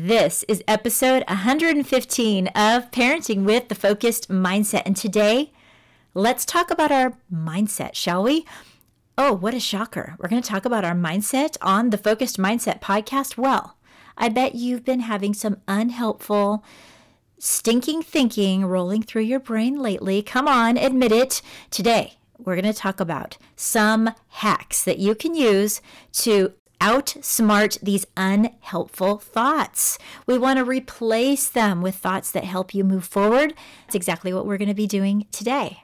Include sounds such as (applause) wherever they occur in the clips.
This is episode 115 of Parenting with the Focused Mindset. And today, let's talk about our mindset, shall we? Oh, what a shocker. We're going to talk about our mindset on the Focused Mindset podcast. Well, I bet you've been having some unhelpful, stinking thinking rolling through your brain lately. Come on, admit it. Today, we're going to talk about some hacks that you can use to outsmart these unhelpful thoughts. We want to replace them with thoughts that help you move forward. That's exactly what we're going to be doing today.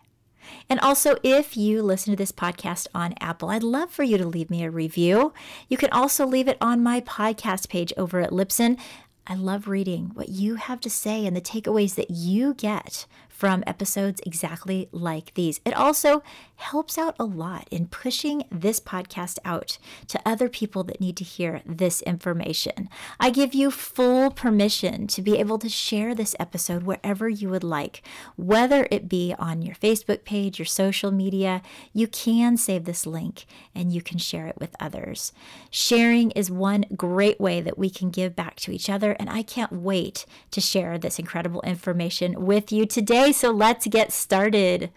And also, if you listen to this podcast on Apple, I'd love for you to leave me a review. You can also leave it on my podcast page over at Libsyn. I love reading what you have to say and the takeaways that you get from episodes exactly like these. It also helps out a lot in pushing this podcast out to other people that need to hear this information. I give you full permission to be able to share this episode wherever you would like, whether it be on your Facebook page, your social media. You can save this link and you can share it with others. Sharing is one great way that we can give back to each other, and I can't wait to share this incredible information with you today Okay, so let's get started.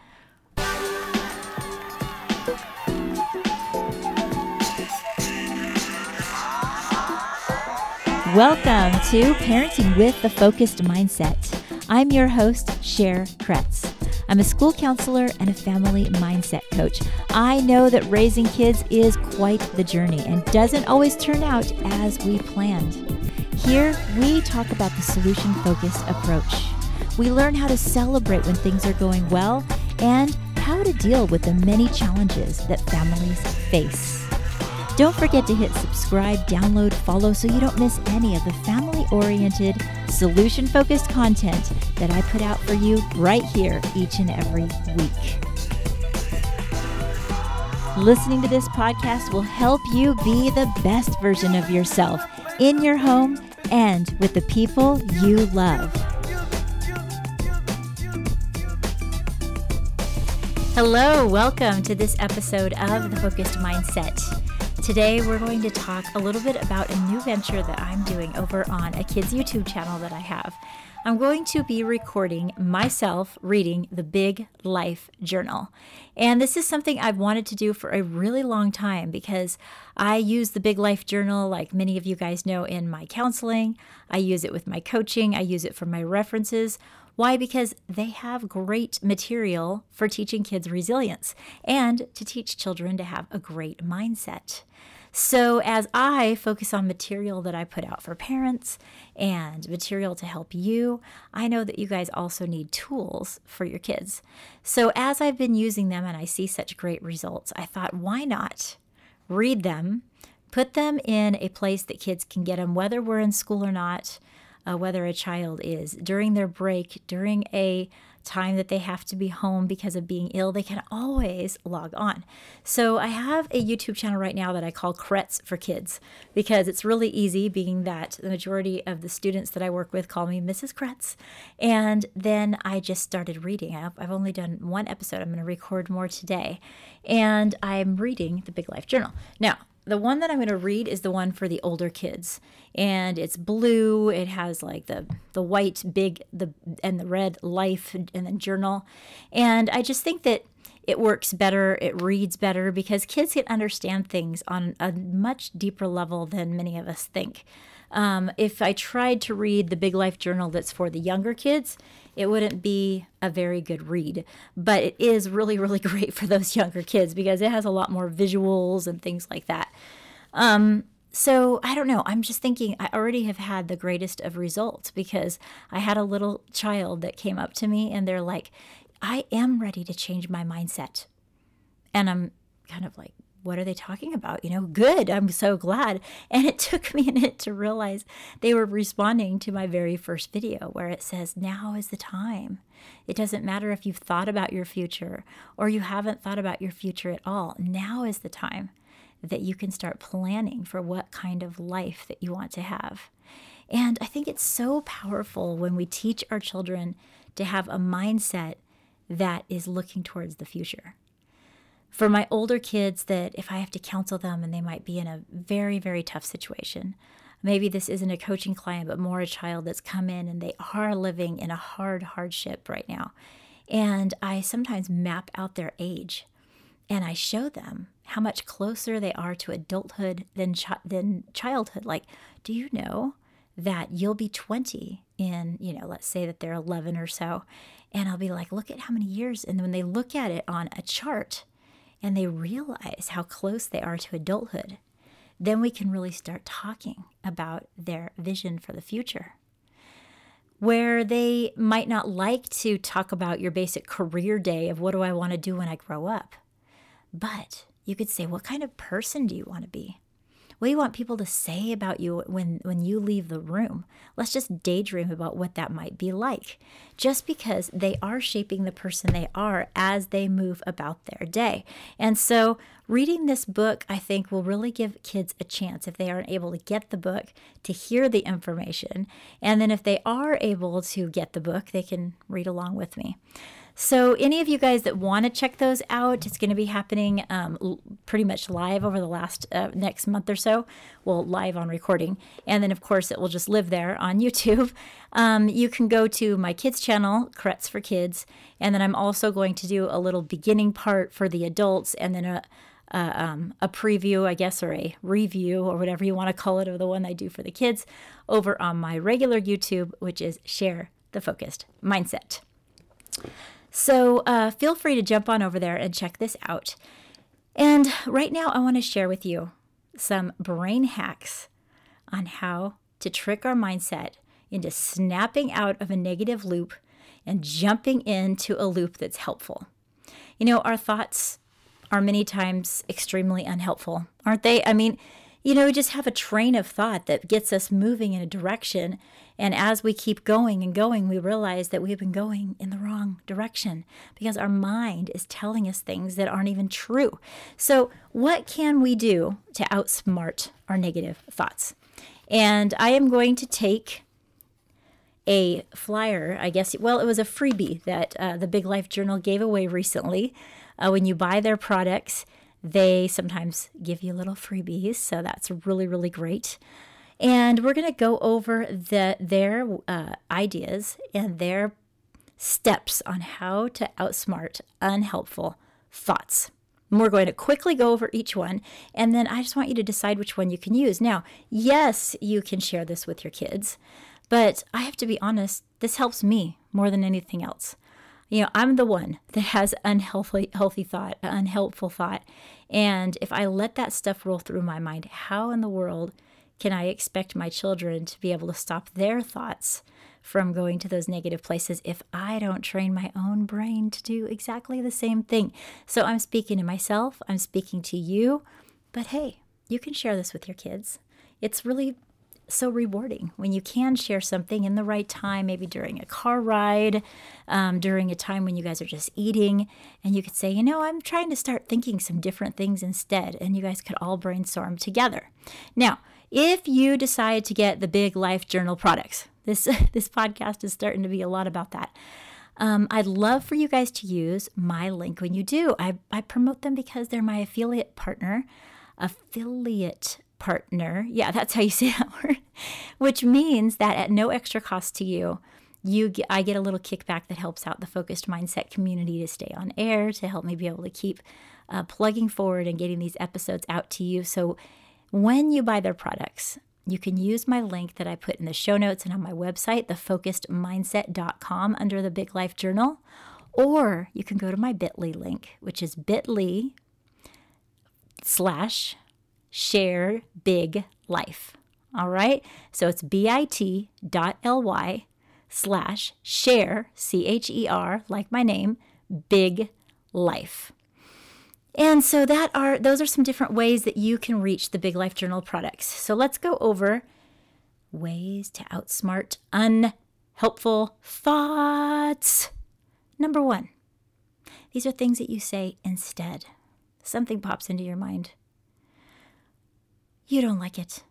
Welcome to Parenting with the Focused Mindset. I'm your host, Cher Kretz. I'm a school counselor and a family mindset coach. I know that raising kids is quite the journey and doesn't always turn out as we planned. Here, we talk about the solution focused approach. We learn how to celebrate when things are going well and how to deal with the many challenges that families face. Don't forget to hit subscribe, download, follow so you don't miss any of the family oriented, solution focused content that I put out for you right here each and every week. Listening to this podcast will help you be the best version of yourself in your home and with the people you love. Hello, welcome to this episode of The Focused Mindset. Today, we're going to talk a little bit about a new venture that I'm doing over on a kids' YouTube channel that I have. I'm going to be recording myself reading the Big Life Journal. And this is something I've wanted to do for a really long time because I use the Big Life Journal, like many of you guys know, in my counseling. I use it with my coaching, I use it for my references. Why? Because they have great material for teaching kids resilience and to teach children to have a great mindset. So, as I focus on material that I put out for parents and material to help you, I know that you guys also need tools for your kids. So, as I've been using them and I see such great results, I thought, why not read them, put them in a place that kids can get them, whether we're in school or not, uh, whether a child is during their break, during a time that they have to be home because of being ill, they can always log on. So I have a YouTube channel right now that I call Kretz for Kids because it's really easy, being that the majority of the students that I work with call me Mrs. Kretz. And then I just started reading. I've only done one episode. I'm going to record more today. And I'm reading the Big Life Journal. Now, the one that I'm going to read is the one for the older kids, and it's blue. It has like the the white big the and the red life and then journal, and I just think that it works better. It reads better because kids can understand things on a much deeper level than many of us think. Um, if I tried to read the Big Life Journal that's for the younger kids, it wouldn't be a very good read. But it is really, really (laughs) great for those younger kids because it has a lot more visuals and things like that. Um, so I don't know. I'm just thinking I already have had the greatest of results because I had a little child that came up to me and they're like, I am ready to change my mindset. And I'm kind of like, what are they talking about? You know, good. I'm so glad. And it (laughs) took me a minute to realize they were responding to my very first video where it says, now is the time. It doesn't matter if you've thought about your future or you haven't thought about your future at all. Now is the time that you can start planning for what kind of life that you want to have. And I think it's so powerful when we teach our children to have a mindset that is looking towards the future for my older kids that if I have to counsel them and they might be in a very, very tough situation, maybe this isn't a coaching client, but more a child that's come in and they are living in a hard hardship right now. And I sometimes map out their age and I show them how much closer they are to adulthood than, than childhood. Like, do you know that you'll be 20 in, you know, let's say that they're 11 or so. And I'll be like, look at how many years. And when they look at it on a chart and they realize how close they are to adulthood, then we can really start talking about their vision for the future. Where they might not like to talk about your basic career day of what do I want to do when I grow up. But you could say, what kind of person do you want to be? What do you want people to say about you when, when you leave the room? Let's just daydream about what that might be like. Just because they are shaping the person they are as they move about their day. And so, reading this book, I think, will really give kids a chance if they aren't able to get the book to hear the information. And then, if they are able to get the book, they can read along with me. So, any of you guys that want to check those out, it's going to be happening um, l- pretty much live over the last uh, next month or so. Well, live on recording. And then, of course, it will just live there on (laughs) YouTube. Um, you can go to my kids' channel, Kretz for Kids. And then I'm also going to do a little beginning part for the adults and then a uh, um, a preview, I guess, or a review, or whatever you want to call it, of the one I do for the kids over on my regular YouTube, which is Share the Focused Mindset. So uh, feel free to jump on over there and check this out. And right now, I want to share with you some brain hacks on how to trick our mindset into snapping out of a negative loop and jumping into a loop that's helpful. You know, our thoughts are many times extremely unhelpful, aren't they? I mean, you know, we just have a train of thought that gets us moving in a direction. And as we keep going and going, we realize that we've been going in the wrong direction because our mind is telling us things that aren't even true. So, what can we do to outsmart our negative thoughts? And I am going to take a flyer, I guess, well, it was a freebie that uh, the Big Life Journal gave away recently. Uh, when you buy their products, they sometimes give you little freebies, so that's really, really great. And we're going to go over the, their uh, ideas and their steps on how to outsmart unhelpful thoughts. And we're going to quickly go over each one, and then I just want you to decide which one you can use. Now, yes, you can share this with your kids, but I have to be honest, this helps me more than anything else. You know, I'm the one that has unhealthy healthy thought, unhelpful thought. And if I let that stuff roll through my mind, how in the world can I expect my children to be able to stop their thoughts from going to those negative places if I don't train my own brain to do exactly the same thing? So I'm speaking to myself, I'm speaking to you, but hey, you can share this with your kids. It's really so rewarding when you can share something in the right time, maybe during a car ride, um, during a time when you guys are just eating, and you could say, you know, I'm trying to start thinking some different things instead, and you guys could all brainstorm together. Now, if you decide to get the Big Life Journal products, this (laughs) this podcast is starting to be a lot about that. Um, I'd love for you guys to use my link when you do. I, I promote them because they're my affiliate partner, affiliate partner. Yeah, that's how you say that (laughs) word. Which means that at no extra cost to you, you get, I get a little kickback that helps out the focused mindset community to stay on air, to help me be able to keep uh, plugging forward and getting these episodes out to you. So when you buy their products, you can use my link that I put in the show notes and on my website, thefocusedmindset.com, under the Big Life Journal, or you can go to my bit.ly link, which is bit.ly slash Cher big life. All right. So it's bit.ly slash Cher, C H E R, like my name, big life. And so that are those are some different ways that you can reach the Big Life Journal products. So let's go over ways to outsmart unhelpful thoughts. Number 1. These are things that you say instead. Something pops into your mind. You don't like it.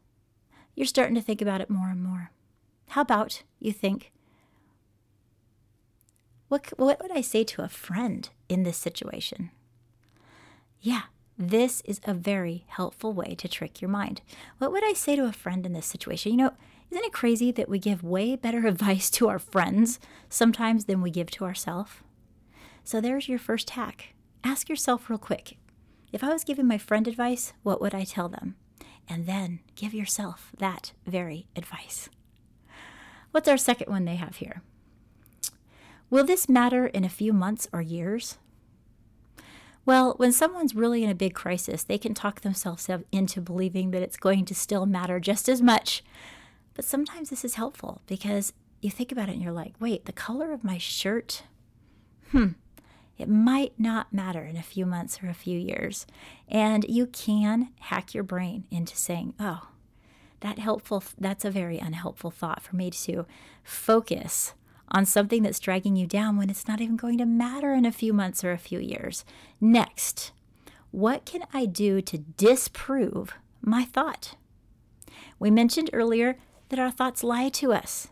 You're starting to think about it more and more. How about you think, what, what would I say to a friend in this situation? Yeah, This is a very helpful way to trick your mind. What would I say to a friend in this situation? You know, isn't it crazy that we give way better (laughs) advice to our friends sometimes than we give to ourselves? So there's your first hack. Ask yourself real quick if I was giving my friend advice, what would I tell them? And then give yourself that very advice. What's our second one they have here? Will this matter in a few months or years? Well, when someone's really in a big crisis, they can talk themselves into believing that it's going to still matter just as much. But sometimes this is helpful because you think about it and you're like, wait, the color of my shirt? Hmm, it might not matter in a few months or a few years. And you can hack your brain into saying, oh, that helpful that's a very unhelpful thought for me to focus on something that's dragging you down when it's not even going to matter in a few months or a few years. Next, what can I do to disprove my thought? We mentioned earlier that our thoughts lie to us.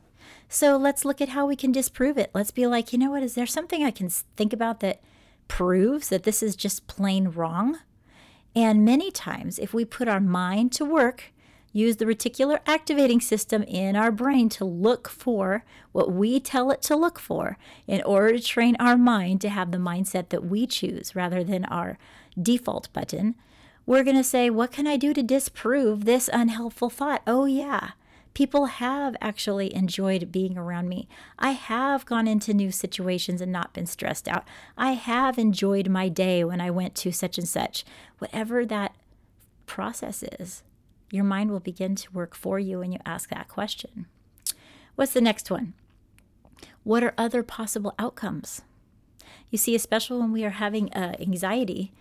So let's look at how we can disprove it. Let's be like, you know what? Is there something I can think about that proves that this is just plain wrong? And many times, if we put our mind to work use the reticular activating system in our brain to look for what we tell it to look for in order to train our mind to have the mindset that we choose rather than our default button. We're going to say, What can I do to disprove this unhelpful thought? Oh, yeah. People have actually enjoyed being around me. I have gone into new situations and not been stressed out. I have enjoyed my day when I went to such and such. Whatever that process is, your mind will begin to work for you when you ask that question. What's the next one? What are other possible outcomes? You see, especially when we are having uh, anxiety,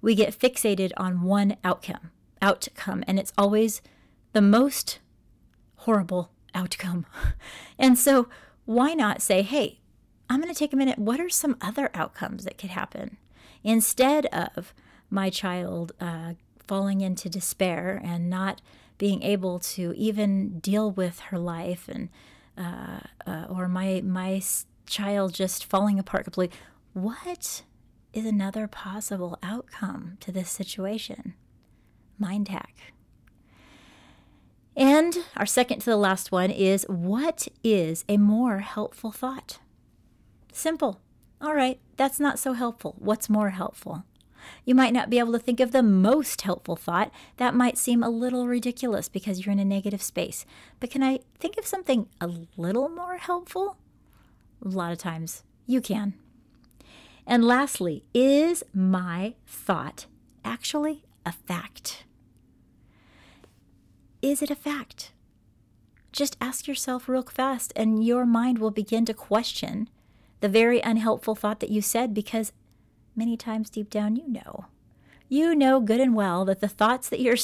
we get fixated on one outcome, outcome, and it's always the most horrible outcome. (laughs) and so, why not say, "Hey, I'm going to take a minute. What are some other outcomes that could happen?" Instead of my child uh, falling into despair and not being able to even deal with her life and uh, uh, or my my child just falling apart completely what is another possible outcome to this situation mind hack and our second to the last one is what is a more helpful thought simple all right that's not so helpful what's more helpful you might not be able to think of the most helpful thought. That might seem a little ridiculous because you're in a negative space. But can I think of something a little more helpful? A lot of times you can. And lastly, is my thought actually a fact? Is it a fact? Just ask yourself real fast, and your mind will begin to question the very unhelpful thought that you said because many times deep down you know. You know good and well that the thoughts that you're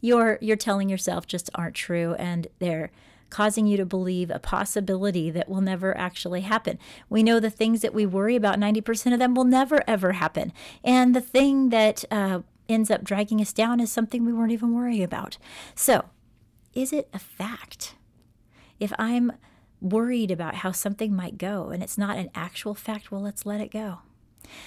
you're you're telling yourself just aren't true and they're causing you to believe a possibility that will never actually happen. We know the things that we worry about, 90% of them will never ever happen. And the thing that uh, ends up dragging us down is something we weren't even worrying about. So, is it a fact? If I'm worried about how something might go and it's not an actual fact, well, let's let it go.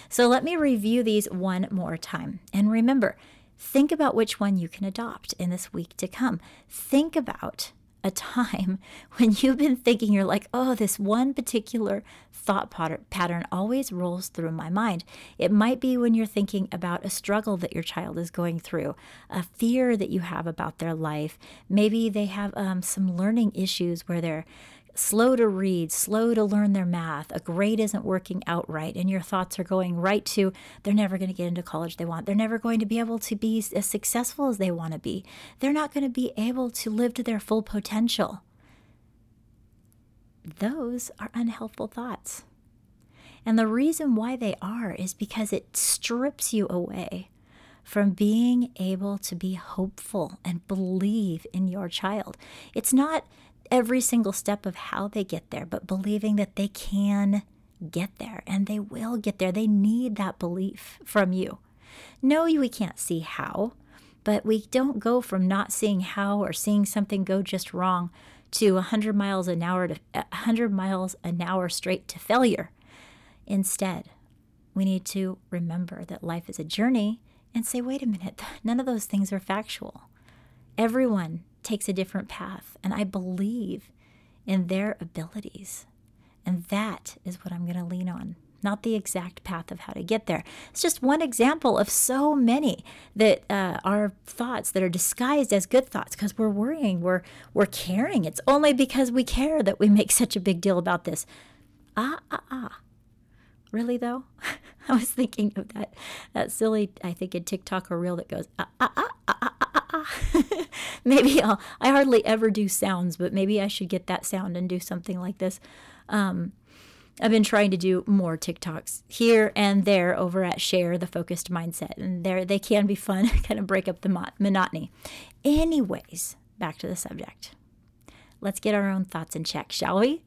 So let me review these one more time. And remember, think about which one you can adopt in this week to come. Think about a time (laughs) when you've been thinking, you're like, oh, this one particular thought pattern always rolls through my mind. It might be when you're thinking about a struggle that your child is going through, a fear that you have about their life. Maybe they have um, some learning issues where they're slow to read, slow to learn their math, a grade isn't working out right, and your thoughts are going right to they're never going to get into college they want. They're never going to be able to be as successful as they want to be. They're not going to be able to live to their full potential. Those are unhelpful thoughts. And the reason why they are is because it strips you away from being able to be hopeful and believe in your child. It's not every single step of how they get there, but believing that they can get there and they will get there. They need that belief from you. No, we can't see how, but we don't go from not seeing how or seeing something go just wrong to 100 miles an hour to 100 miles an hour straight to failure. Instead, we need to remember that life is a journey and say, wait a minute, (laughs) none of those things are factual. Everyone takes a different path, and I believe in their abilities. And that is what I'm going to lean on, not the exact path of how to get there. It's just one example of so many that uh, are thoughts that are disguised as good thoughts because we're worrying, we're, we're caring. It's only because we care that we make (laughs) such a big deal about this. Ah, ah, ah. Really though? (laughs) I was thinking of that that silly, I think a TikTok or reel that goes ah ah ah ah ah. (laughs) maybe I'll. I hardly ever do sounds, but maybe I should get that sound and do something like this. Um, I've been trying to do more TikToks here and there over at Share the Focused Mindset, and there they can be fun, (laughs) kind of break up the monotony. Anyways, back to the subject. Let's get our own thoughts in check, shall we?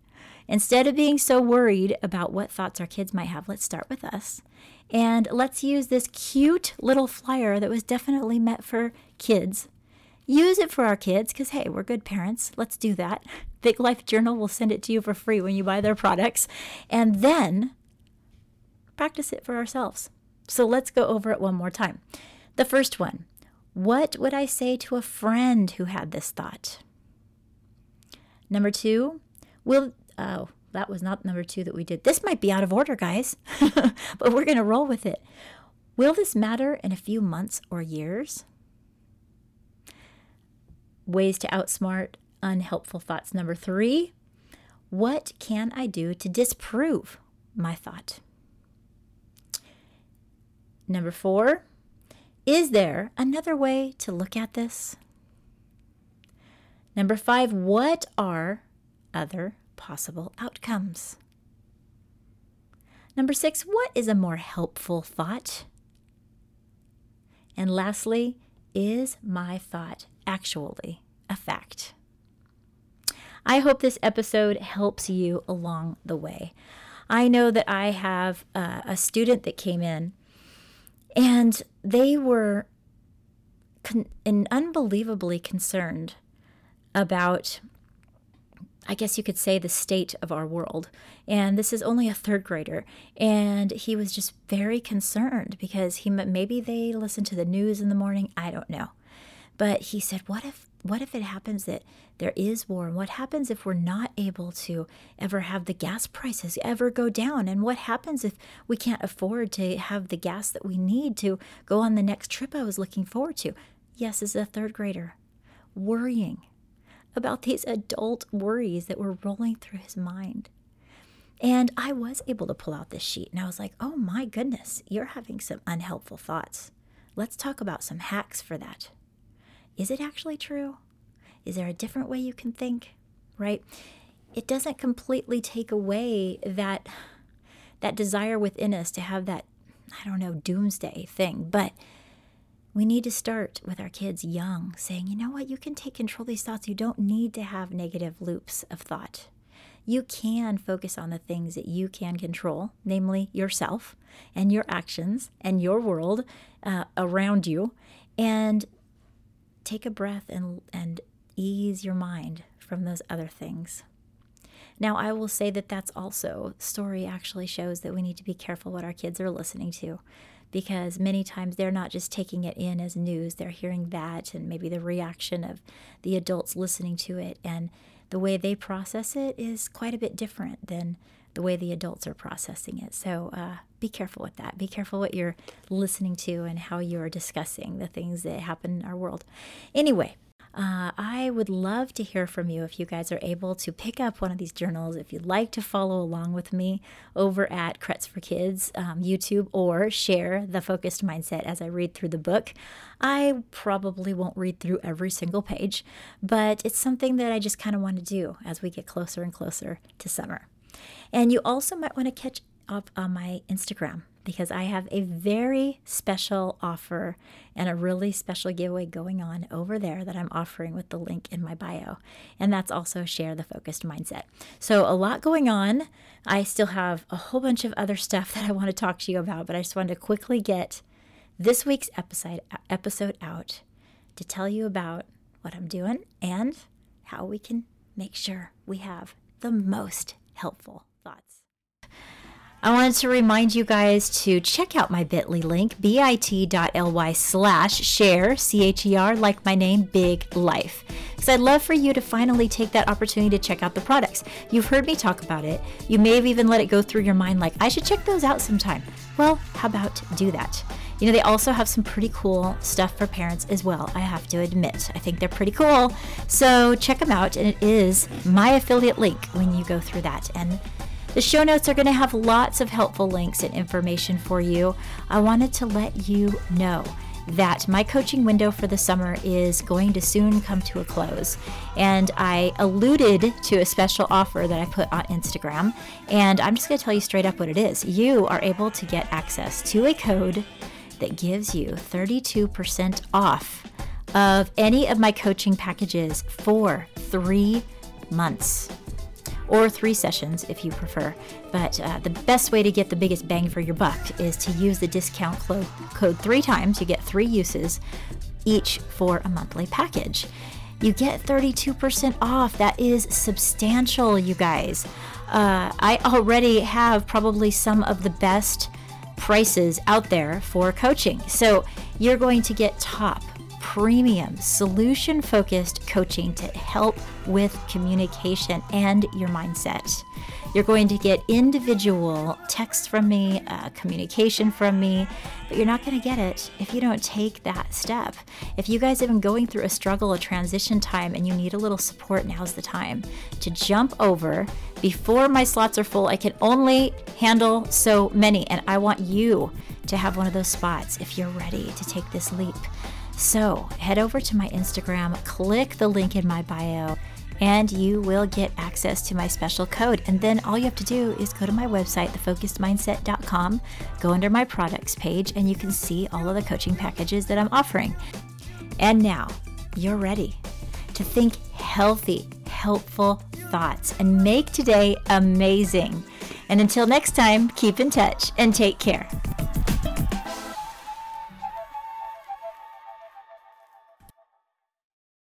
Instead of being so worried about what thoughts our kids might have, let's start with us. And let's use this cute little flyer that was definitely meant for kids. Use it for our kids because, hey, we're good parents. Let's do that. (laughs) Big Life Journal will send it to you for free when you buy their products. And then practice it for ourselves. So let's go over it one more time. The first one What would I say to a friend who had this thought? Number two, will Oh, that was not number two that we did. This might be out of order, guys, (laughs) but we're going to roll with it. Will this matter in a few months or years? Ways to outsmart unhelpful thoughts. Number three, what can I do to disprove my thought? Number four, is there another way to look at this? Number five, what are other possible outcomes. Number six, what is a more helpful thought? And lastly, is my thought actually a fact? I hope this episode helps you along the way. I know that I have uh, a student that came in and they were con- unbelievably concerned about I guess you could say, the state of our world. And this is only a third grader. And he was just very concerned because he maybe they listen to the news in the morning. I don't know. But he said, what if what if it happens that there is war? And what happens if we're not able to ever have the gas prices ever go down? And what happens if we can't afford to have the gas that we need to go on the next trip I was looking forward to? Yes, as a third grader, worrying about these adult worries that were rolling through his mind. And I was able to pull out this sheet and I was like, oh my goodness, you're having some unhelpful thoughts. Let's talk about some hacks for that. Is it actually true? Is there a different way you can think? Right? It doesn't completely take away that that desire within us to have that I don't know doomsday thing, but we need to start with our kids young, saying, you know what, you can take control of these thoughts. You don't need to have negative loops of thought. You can focus on the things that you can control, namely yourself and your actions and your world uh, around you, and take a breath and, and ease your mind from those other things. Now, I will say that that's also, story actually shows that we need to be careful what our kids are listening to because many times they're not just taking it in as news, they're hearing that and maybe the reaction of the adults listening to it. And the way they process it is quite a bit different than the way the adults are processing it. So uh, be careful with that. Be careful what you're listening to and how you're discussing the things that happen in our world. Anyway, uh, I would love to hear from you if you guys are able to pick up one of these journals. If you'd like to follow along with me over at Kretz for Kids um, YouTube or share the focused mindset as I read through the book. I probably won't read through every single page, but it's something that I just kind of want to do as we get closer and closer to summer. And you also might want to catch up on my Instagram because I have a very special offer and a really special giveaway going on over there that I'm offering with the link in my bio. And that's also Share the Focused Mindset. So, a lot going on. I still have a whole bunch of other stuff (laughs) that I want to talk to you about, but I just wanted to quickly get this week's episode episode out to tell you about what I'm doing and how we can make sure we have the most helpful. I wanted to remind you guys to check out my bit.ly link, bit.ly slash Cher, C H E R, like my name, Big Life. Because I'd love for you to finally take that opportunity to check out the products. You've heard me talk about it. You may have even let it go through your mind like, I should check those out sometime. Well, how about do that? You know, they also have some pretty cool stuff for parents as well, I have to admit. I think they're pretty cool. So check them out, and it is my affiliate link when you go through that. And the show notes are going to have lots of helpful links and information for you. I wanted to let you know that my coaching window for the summer is going to soon come to a close. And I alluded to a special offer that I put on Instagram. And I'm just going to tell you straight up what it is. You are able to get access to a code that gives you 32% off of any of my coaching packages for three months or three sessions if you prefer. But uh, the best way to get the biggest bang for your buck is to use the discount clo- code three times. You get three uses each for a monthly package. You get 32% off. That is substantial, you guys. Uh, I already have probably some of the best prices out there for coaching. So you're going to get top premium, solution focused coaching to help with communication and your mindset. You're going to get individual text from me, uh, communication from me, but you're not going to get it if you don't take that step. If you guys have been going through a struggle, a transition time, and you need a little support, now's the time to jump over before my slots are full. I can only handle so many, and I want you to have one of those spots if you're ready to take this leap. So head over to my Instagram, click the link in my bio, and you will get access to my special code. And then all you have to do is go to my website, thefocusedmindset.com, go under my products page, and you can see all of the coaching packages that I'm offering. And now you're ready to think healthy, helpful thoughts and make today amazing. And until next time, keep in touch and take care.